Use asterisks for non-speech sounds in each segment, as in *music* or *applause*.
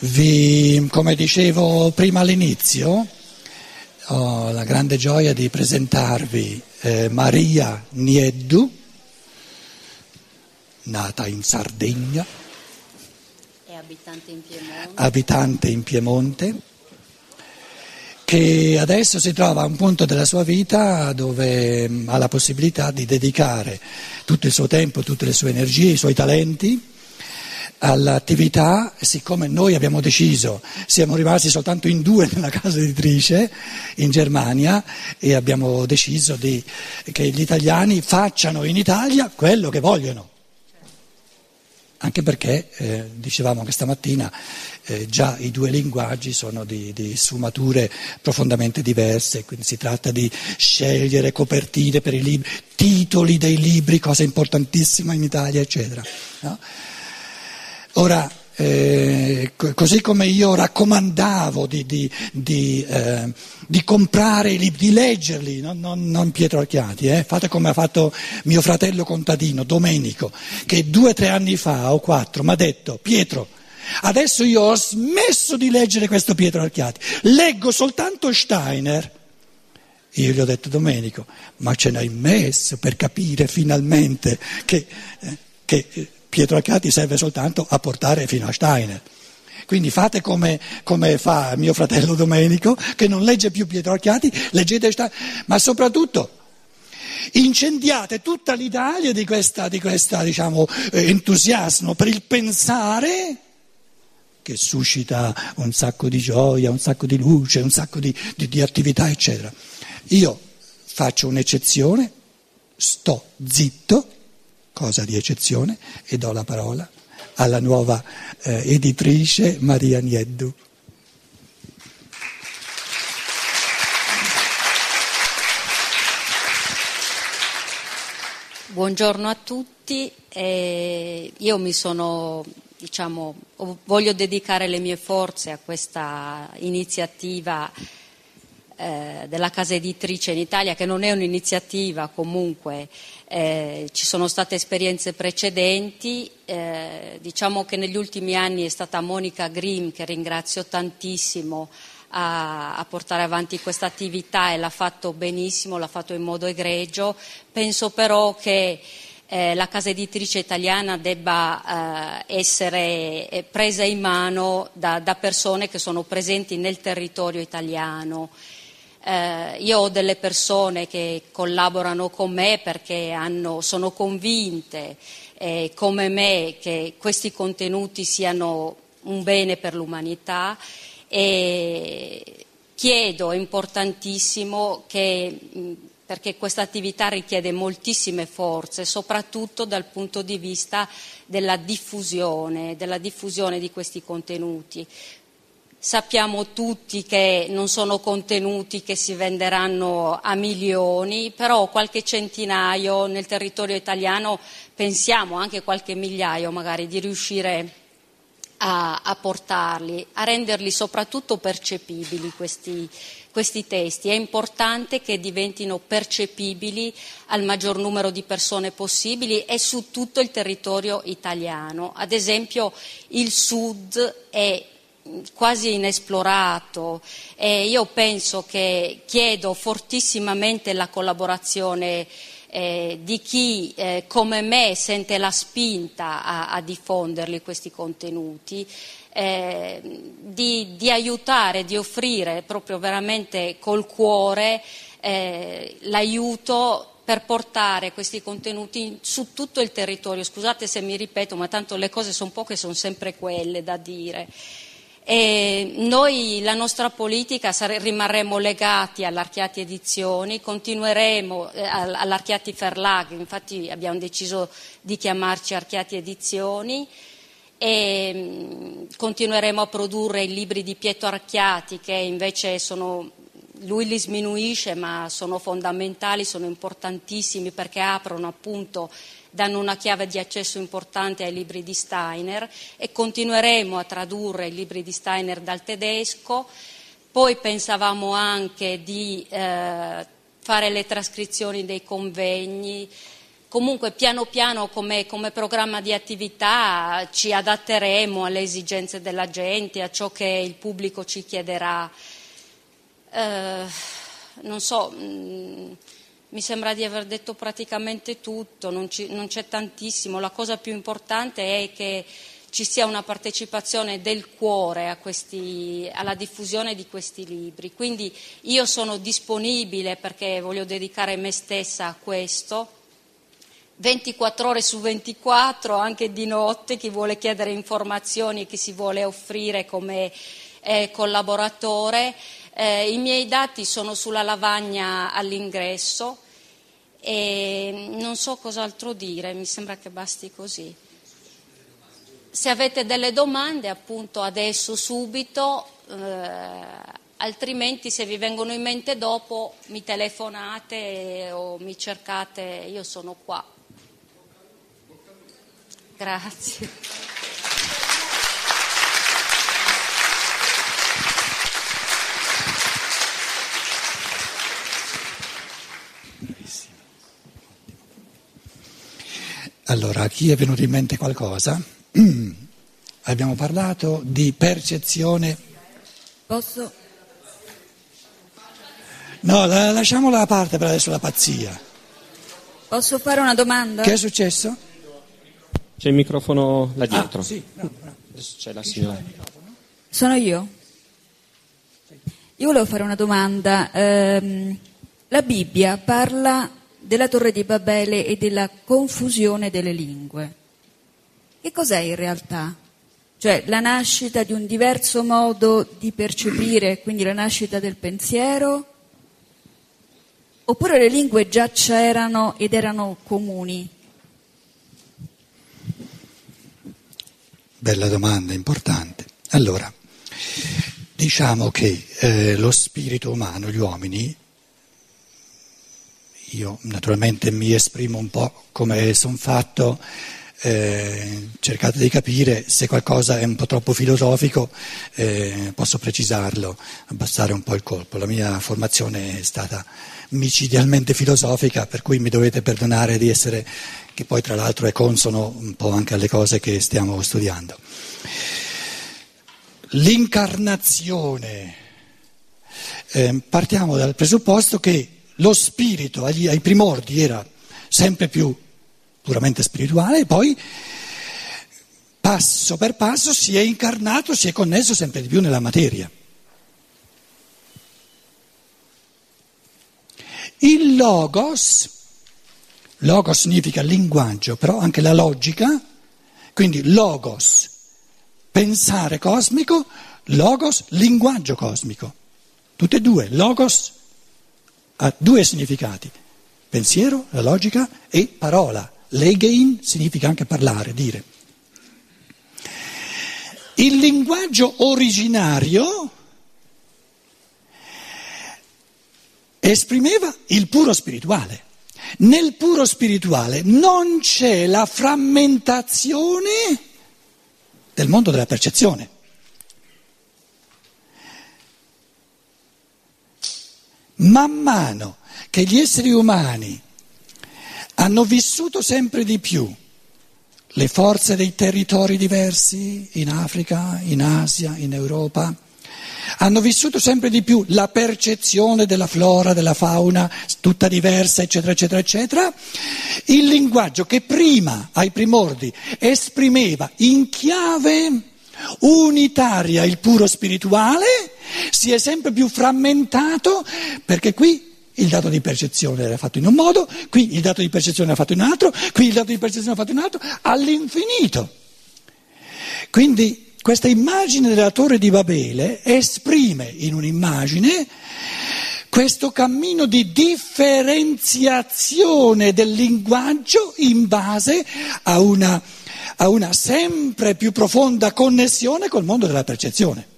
Vi, come dicevo prima all'inizio, ho la grande gioia di presentarvi eh, Maria Nieddu, nata in Sardegna, abitante in Piemonte. abitante in Piemonte, che adesso si trova a un punto della sua vita dove mm, ha la possibilità di dedicare tutto il suo tempo, tutte le sue energie, i suoi talenti all'attività, siccome noi abbiamo deciso, siamo rimasti soltanto in due *laughs* nella casa editrice in Germania e abbiamo deciso di, che gli italiani facciano in Italia quello che vogliono. Anche perché, eh, dicevamo questa mattina, eh, già i due linguaggi sono di, di, sfumature profondamente diverse, quindi si tratta di scegliere copertine per i libri, titoli dei libri, cosa importantissima in Italia, eccetera. No? Ora, eh, così come io raccomandavo di, di, di, eh, di, comprare i libri, di leggerli, non, non, non Pietro Archiati, eh, fate come ha fatto mio fratello contadino Domenico, che due o tre anni fa o quattro mi ha detto Pietro, adesso io ho smesso di leggere questo Pietro Archiati, leggo soltanto Steiner. Io gli ho detto Domenico, ma ce n'hai messo per capire finalmente che, eh, che Pietro Arcati serve soltanto a portare fino a Steiner. Quindi fate come, come, fa mio fratello Domenico, che non legge più Pietro Archiati, leggete Steiner, ma soprattutto incendiate tutta l'Italia di questo diciamo, eh, entusiasmo per il pensare che suscita un sacco di gioia, un sacco di luce, un sacco di, di, di attività, eccetera. Io faccio un'eccezione, sto zitto cosa di eccezione, e do la parola alla nuova eh, editrice Maria Nieddu. Buongiorno a tutti, eh, io mi sono, diciamo, voglio dedicare le mie forze a questa iniziativa eh, della casa editrice in Italia, che non è un'iniziativa comunque eh, ci sono state esperienze precedenti, eh, diciamo che negli ultimi anni è stata Monica Grimm, che ringrazio tantissimo, a, a portare avanti questa attività e l'ha fatto benissimo, l'ha fatto in modo egregio. Penso però che eh, la casa editrice italiana debba eh, essere eh, presa in mano da, da persone che sono presenti nel territorio italiano eh, io ho delle persone che collaborano con me perché hanno, sono convinte, eh, come me, che questi contenuti siano un bene per l'umanità e chiedo, è importantissimo, che, perché questa attività richiede moltissime forze, soprattutto dal punto di vista della diffusione, della diffusione di questi contenuti. Sappiamo tutti che non sono contenuti che si venderanno a milioni, però qualche centinaio nel territorio italiano pensiamo anche qualche migliaio magari di riuscire a, a portarli, a renderli soprattutto percepibili questi, questi testi. È importante che diventino percepibili al maggior numero di persone possibili e su tutto il territorio italiano. Ad esempio il Sud è quasi inesplorato e io penso che chiedo fortissimamente la collaborazione eh, di chi eh, come me sente la spinta a, a diffonderli questi contenuti, eh, di, di, aiutare, di offrire proprio veramente col cuore eh, l'aiuto per portare questi contenuti su tutto il territorio. Scusate se mi ripeto, ma tanto le cose sono poche, sono sempre quelle da dire. E noi, la nostra politica, sare, rimarremo legati all'Archiati Edizioni, continueremo eh, all'Archiati Verlag, infatti abbiamo deciso di chiamarci Archiati Edizioni e mm, continueremo a produrre i libri di Pietro Archiati che invece sono, lui li sminuisce ma sono fondamentali, sono importantissimi perché aprono appunto danno una chiave di accesso importante ai libri di Steiner e continueremo a tradurre i libri di Steiner dal tedesco. Poi pensavamo anche di eh, fare le trascrizioni dei convegni, comunque piano piano come, come, programma di attività ci adatteremo alle esigenze della gente, a ciò che il pubblico ci chiederà. Eh, non so, mh, mm, mi sembra di aver detto praticamente tutto, non, ci, non c'è tantissimo. La cosa più importante è che ci sia una partecipazione del cuore questi, alla diffusione di questi libri. Quindi io sono disponibile perché voglio dedicare me stessa a questo. 24 ore su 24, anche di notte, chi vuole chiedere informazioni e chi si vuole offrire come eh, collaboratore. Eh, I miei dati sono sulla lavagna all'ingresso e non so cos'altro dire, mi sembra che basti così. Se avete delle domande, appunto adesso, subito, eh, altrimenti se vi vengono in mente dopo mi telefonate o mi cercate, io sono qua. Grazie. Allora, a chi è venuto in mente qualcosa? *clears throat* Abbiamo parlato di percezione. Posso? No, la, lasciamola a parte per adesso la pazzia. Posso fare una domanda? Che è successo? C'è il microfono là dietro. Ah, sì, bravo, bravo. Adesso c'è la signora. Sono io. Io volevo fare una domanda. Eh, la Bibbia parla della Torre di Babele e della confusione delle lingue. Che cos'è in realtà? Cioè la nascita di un diverso modo di percepire, quindi la nascita del pensiero? Oppure le lingue già c'erano ed erano comuni? Bella domanda, importante. Allora, diciamo che eh, lo spirito umano, gli uomini, io naturalmente mi esprimo un po' come sono fatto, eh, cercate di capire se qualcosa è un po' troppo filosofico, eh, posso precisarlo, abbassare un po' il colpo. La mia formazione è stata micidialmente filosofica, per cui mi dovete perdonare di essere, che poi tra l'altro è consono un po' anche alle cose che stiamo studiando. L'incarnazione. Eh, partiamo dal presupposto che lo spirito agli, ai primordi era sempre più puramente spirituale e poi passo per passo si è incarnato, si è connesso sempre di più nella materia. Il logos, logos significa linguaggio, però anche la logica, quindi logos, pensare cosmico, logos, linguaggio cosmico. Tutte e due, logos ha due significati, pensiero, la logica, e parola. Legein significa anche parlare, dire. Il linguaggio originario esprimeva il puro spirituale. Nel puro spirituale non c'è la frammentazione del mondo della percezione. Man mano che gli esseri umani hanno vissuto sempre di più le forze dei territori diversi in Africa, in Asia, in Europa, hanno vissuto sempre di più la percezione della flora, della fauna, tutta diversa, eccetera, eccetera, eccetera, il linguaggio che prima, ai primordi, esprimeva in chiave unitaria il puro spirituale, si è sempre più frammentato perché qui il dato di percezione era fatto in un modo, qui il dato di percezione era fatto in un altro, qui il dato di percezione era fatto in un altro, all'infinito. Quindi questa immagine della torre di Babele esprime in un'immagine questo cammino di differenziazione del linguaggio in base a una a una sempre più profonda connessione col mondo della percezione.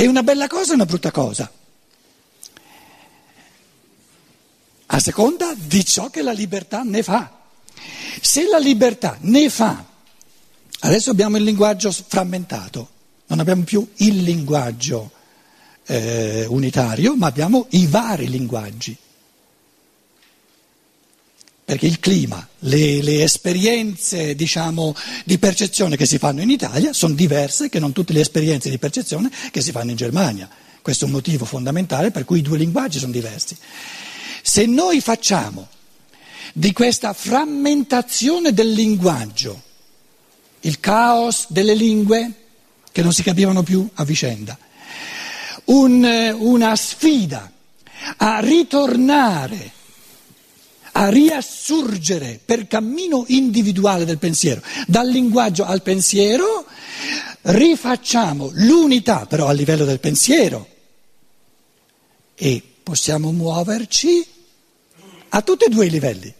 È una bella cosa o una brutta cosa? A seconda di ciò che la libertà ne fa. Se la libertà ne fa, adesso abbiamo il linguaggio frammentato, non abbiamo più il linguaggio eh, unitario, ma abbiamo i vari linguaggi. Perché il clima, le, le esperienze diciamo, di percezione che si fanno in Italia sono diverse che non tutte le esperienze di percezione che si fanno in Germania. Questo è un motivo fondamentale per cui i due linguaggi sono diversi. Se noi facciamo di questa frammentazione del linguaggio il caos delle lingue che non si capivano più a vicenda, un, una sfida a ritornare a riassurgere per cammino individuale del pensiero, dal linguaggio al pensiero, rifacciamo l'unità però a livello del pensiero e possiamo muoverci a tutti e due i livelli.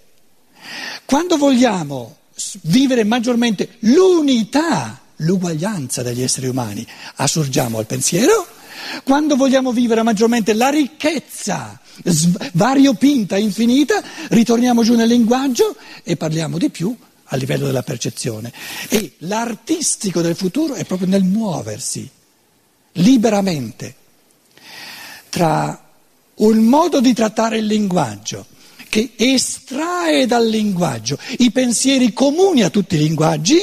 Quando vogliamo vivere maggiormente l'unità, l'uguaglianza degli esseri umani, assurgiamo al pensiero, quando vogliamo vivere maggiormente la ricchezza variopinta, infinita, ritorniamo giù nel linguaggio e parliamo di più a livello della percezione. E l'artistico del futuro è proprio nel muoversi liberamente tra un modo di trattare il linguaggio che estrae dal linguaggio i pensieri comuni a tutti i linguaggi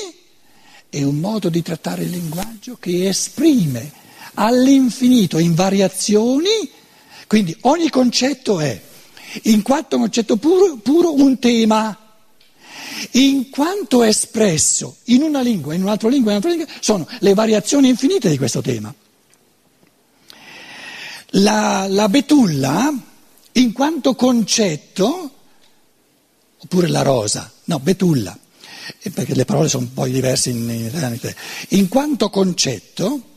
e un modo di trattare il linguaggio che esprime all'infinito in variazioni. Quindi ogni concetto è, in quanto concetto puro, puro un tema, in quanto espresso in una lingua, in un'altra lingua, in un'altra lingua, sono le variazioni infinite di questo tema. La, la betulla, in quanto concetto, oppure la rosa, no, betulla, eh, perché le parole sono poi diverse in, in, in quanto concetto,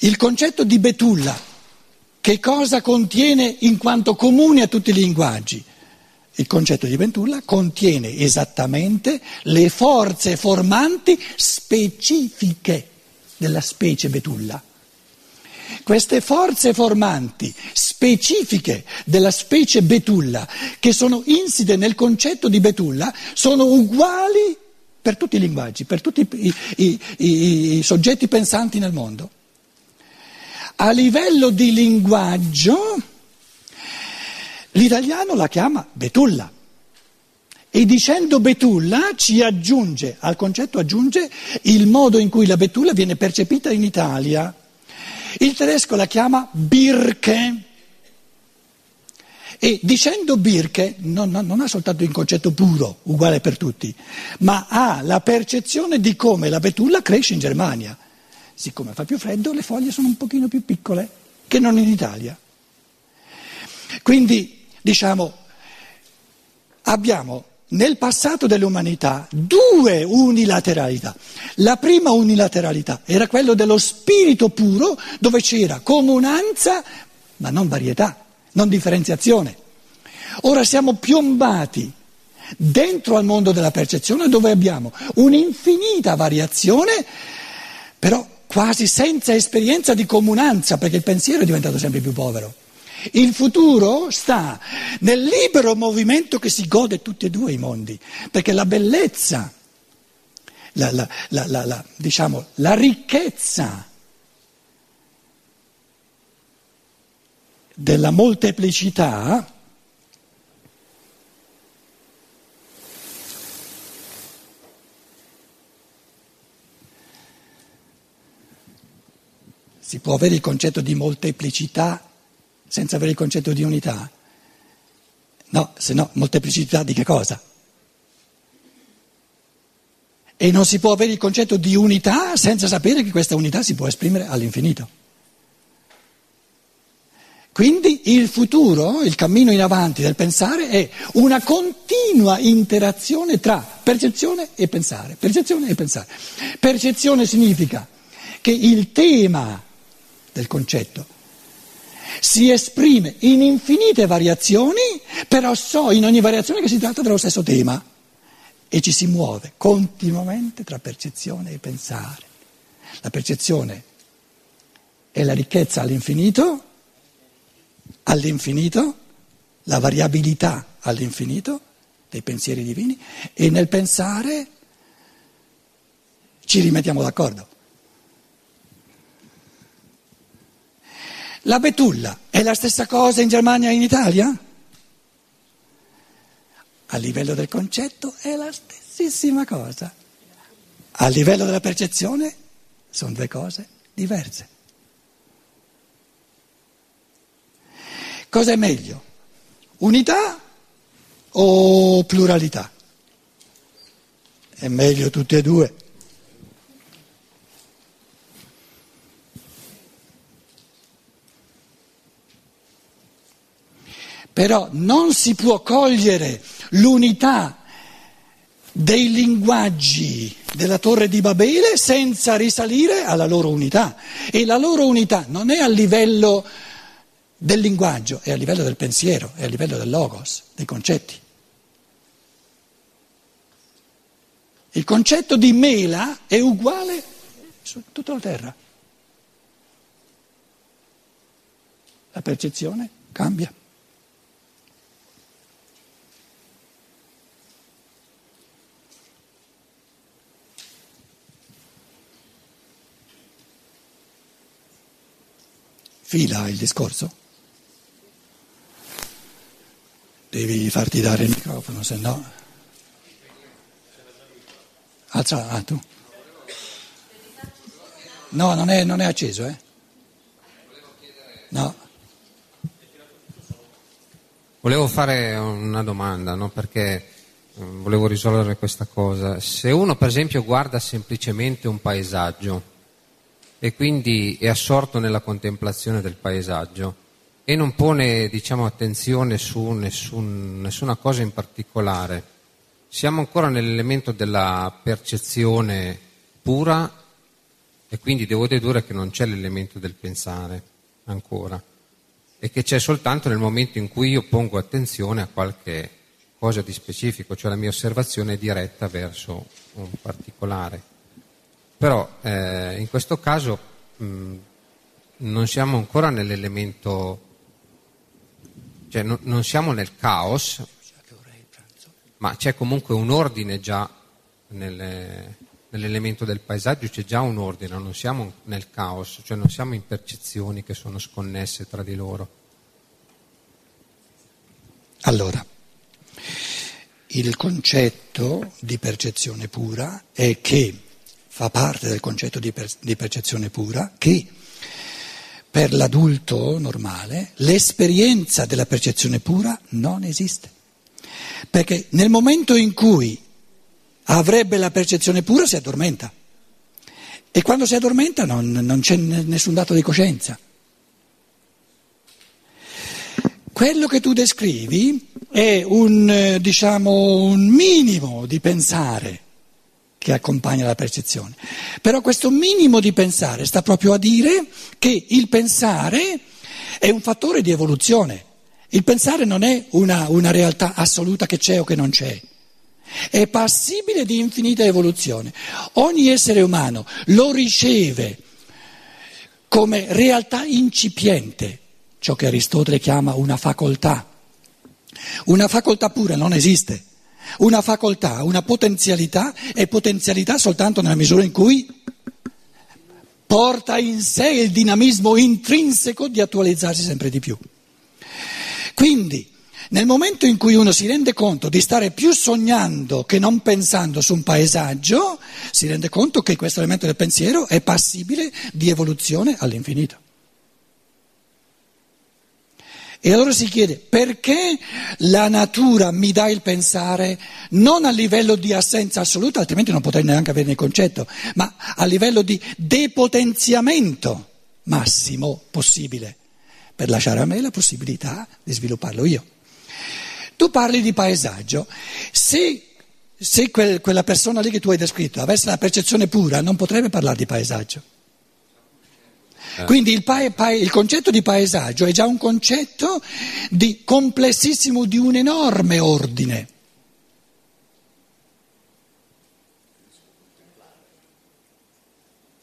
il concetto di betulla che cosa contiene in quanto comune a tutti i linguaggi? Il concetto di Ventulla contiene esattamente le forze formanti specifiche della specie betulla. Queste forze formanti specifiche della specie betulla, che sono insite nel concetto di betulla, sono uguali per tutti i linguaggi, per tutti i, i, i, i soggetti pensanti nel mondo. A livello di linguaggio, l'italiano la chiama betulla. E dicendo betulla ci aggiunge, al concetto aggiunge il modo in cui la betulla viene percepita in Italia. Il tedesco la chiama Birke. E dicendo Birke non, non, ha soltanto il concetto puro, uguale per tutti, ma ha la percezione di come la betulla cresce in Germania siccome fa più freddo, le foglie sono un pochino più piccole che non in Italia. Quindi, diciamo, abbiamo nel passato dell'umanità due unilateralità. La prima unilateralità era quella dello spirito puro, dove c'era comunanza, ma non varietà, non differenziazione. Ora siamo piombati dentro al mondo della percezione dove abbiamo un'infinita variazione, però quasi senza esperienza di comunanza, perché il pensiero è diventato sempre più povero. Il futuro sta nel libero movimento che si gode tutti e due i mondi, perché la bellezza, la, la, la, diciamo, la ricchezza della molteplicità può avere il concetto di molteplicità senza avere il concetto di unità? No, se no, molteplicità di che cosa? E non si può avere il concetto di unità senza sapere che questa unità si può esprimere all'infinito. Quindi il futuro, il cammino in avanti del pensare è una continua interazione tra percezione e pensare. Percezione e pensare. Percezione significa che il tema del concetto. Si esprime in infinite variazioni, però so in ogni variazione che si tratta dello stesso tema e ci si muove continuamente tra percezione e pensare. La percezione è la ricchezza all'infinito, all'infinito, la variabilità all'infinito dei pensieri divini e nel pensare ci rimettiamo d'accordo. La betulla è la stessa cosa in Germania e in Italia? A livello del concetto è la stessissima cosa. A livello della percezione sono due cose diverse. Cosa è meglio? Unità o pluralità? È meglio tutte e due. Però non si può cogliere l'unità dei linguaggi della torre di Babele senza risalire alla loro unità. E la loro unità non è a livello del linguaggio, è a livello del pensiero, è a livello del logos, dei concetti. Il concetto di mela è uguale su tutta la terra. La percezione cambia. Fila il discorso? Devi farti dare il microfono, se no. Alza, ah, tu. No, non è, non è acceso, eh? No. Volevo fare una domanda, no? perché mm, volevo risolvere questa cosa. Se uno, per esempio, guarda semplicemente un paesaggio, e quindi è assorto nella contemplazione del paesaggio e non pone diciamo, attenzione su nessun, nessuna cosa in particolare. Siamo ancora nell'elemento della percezione pura e quindi devo dedurre che non c'è l'elemento del pensare ancora e che c'è soltanto nel momento in cui io pongo attenzione a qualche cosa di specifico, cioè la mia osservazione è diretta verso un particolare. Però eh, in questo caso mh, non siamo ancora nell'elemento, cioè no, non siamo nel caos, ma c'è comunque un ordine già nelle, nell'elemento del paesaggio, c'è già un ordine, non siamo nel caos, cioè non siamo in percezioni che sono sconnesse tra di loro. Allora, il concetto di percezione pura è che fa parte del concetto di, per, di percezione pura, che per l'adulto normale l'esperienza della percezione pura non esiste. Perché nel momento in cui avrebbe la percezione pura si addormenta. E quando si addormenta non, non c'è nessun dato di coscienza. Quello che tu descrivi è un, eh, diciamo, un minimo di pensare che accompagna la percezione. Però questo minimo di pensare sta proprio a dire che il pensare è un fattore di evoluzione. Il pensare non è una, una realtà assoluta che c'è o che non c'è. È passibile di infinita evoluzione. Ogni essere umano lo riceve come realtà incipiente, ciò che Aristotele chiama una facoltà. Una facoltà pura non esiste. Una facoltà, una potenzialità è potenzialità soltanto nella misura in cui porta in sé il dinamismo intrinseco di attualizzarsi sempre di più. Quindi, nel momento in cui uno si rende conto di stare più sognando che non pensando su un paesaggio, si rende conto che questo elemento del pensiero è passibile di evoluzione all'infinito. E allora si chiede perché la natura mi dà il pensare non a livello di assenza assoluta, altrimenti non potrei neanche averne il concetto, ma a livello di depotenziamento massimo possibile, per lasciare a me la possibilità di svilupparlo io. Tu parli di paesaggio, se, se quel, quella persona lì che tu hai descritto avesse la percezione pura non potrebbe parlare di paesaggio. Eh. Quindi il, pa- pa- il, concetto di paesaggio è già un concetto di complessissimo, di un enorme ordine.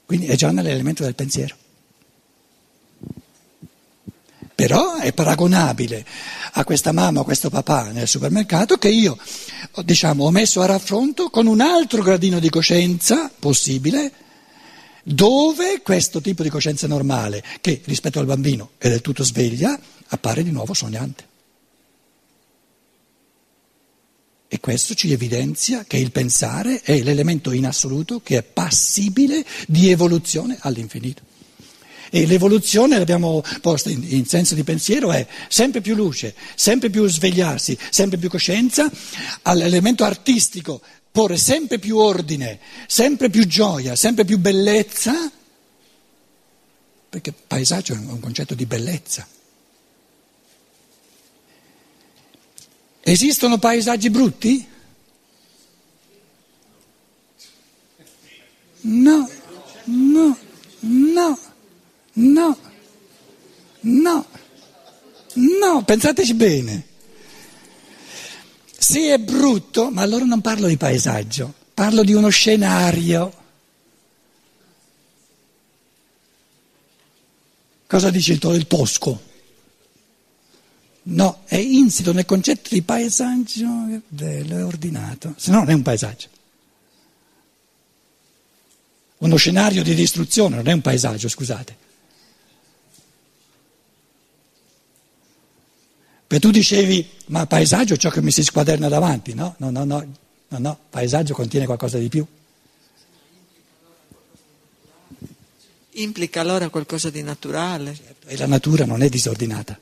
Quindi è già nell'elemento del pensiero. Però è paragonabile a questa mamma o a questo papà nel supermercato che io diciamo, ho messo a raffronto con un altro gradino di coscienza possibile dove questo tipo di coscienza normale, che rispetto al bambino è del tutto sveglia, appare di nuovo sognante. E questo ci evidenzia che il pensare è l'elemento in assoluto che è passibile di evoluzione all'infinito. E l'evoluzione, l'abbiamo posta in, in, senso di pensiero, è sempre più luce, sempre più svegliarsi, sempre più coscienza, all'elemento artistico, porre sempre più ordine, sempre più gioia, sempre più bellezza, perché paesaggio è un concetto di bellezza. Esistono paesaggi brutti? No, no, no, no, no, no, pensateci bene. Se è brutto, ma allora non parlo di paesaggio, parlo di uno scenario. Cosa dice il tosco? No, è insito nel concetto di paesaggio, che bello, è ordinato, se no non è un paesaggio. Uno scenario di distruzione non è un paesaggio, scusate. Perché tu dicevi, ma paesaggio è ciò che mi si squaderna davanti, no? No, no, no, no, no, paesaggio contiene qualcosa di più. Implica allora qualcosa di naturale. Certo, e la natura non è disordinata.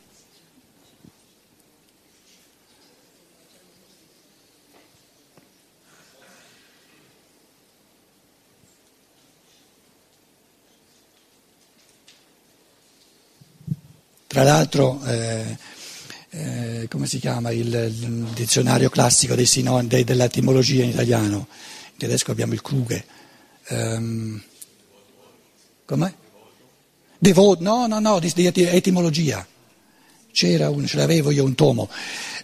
Tra l'altro, eh, eh, come si chiama il, il dizionario classico dei sinon, de, dell'etimologia in italiano? In tedesco abbiamo il Kruge. Um, com'è? Devo, no, no, no, di, di etimologia. C'era un, ce l'avevo io un tomo.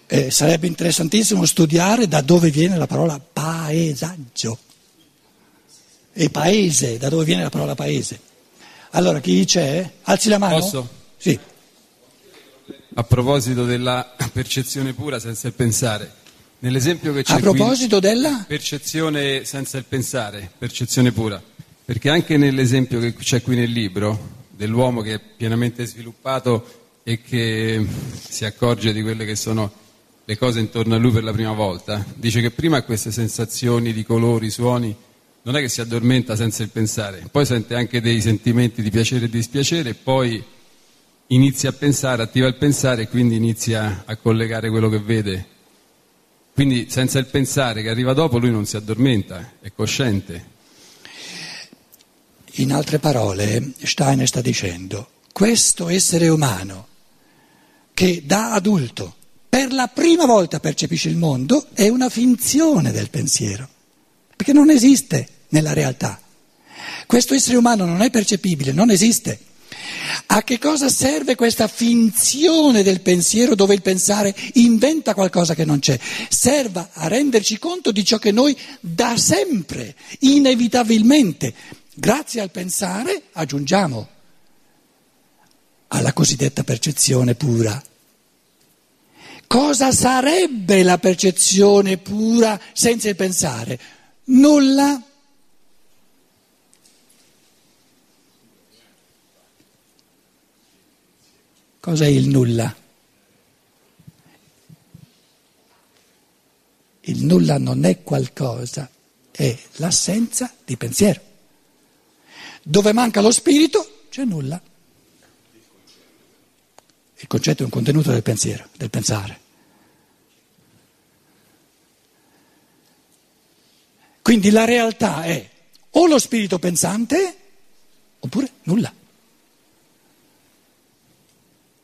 Eh, sarebbe interessantissimo studiare da dove viene la parola paesaggio. E paese, da dove viene la parola paese. Allora, chi c'è? Alzi la mano. Posso? Sì. A proposito della percezione pura senza il pensare, nell'esempio che c'è A proposito qui, della? percezione senza il pensare, percezione pura, perché anche nell'esempio che c'è qui nel libro dell'uomo che è pienamente sviluppato e che si accorge di quelle che sono le cose intorno a lui per la prima volta, dice che prima ha queste sensazioni di colori, suoni, non è che si addormenta senza il pensare, poi sente anche dei sentimenti di piacere e di dispiacere e poi inizia a pensare, attiva il pensare e quindi inizia a collegare quello che vede. Quindi senza il pensare che arriva dopo lui non si addormenta, è cosciente. In altre parole, Steiner sta dicendo, questo essere umano che da adulto per la prima volta percepisce il mondo è una finzione del pensiero, perché non esiste nella realtà. Questo essere umano non è percepibile, non esiste. A che cosa serve questa finzione del pensiero dove il pensare inventa qualcosa che non c'è? Serve a renderci conto di ciò che noi da sempre, inevitabilmente, grazie al pensare, aggiungiamo alla cosiddetta percezione pura. Cosa sarebbe la percezione pura senza il pensare? Nulla. Cos'è il nulla? Il nulla non è qualcosa, è l'assenza di pensiero. Dove manca lo spirito c'è nulla. Il concetto è un contenuto del pensiero, del pensare. Quindi la realtà è o lo spirito pensante oppure nulla.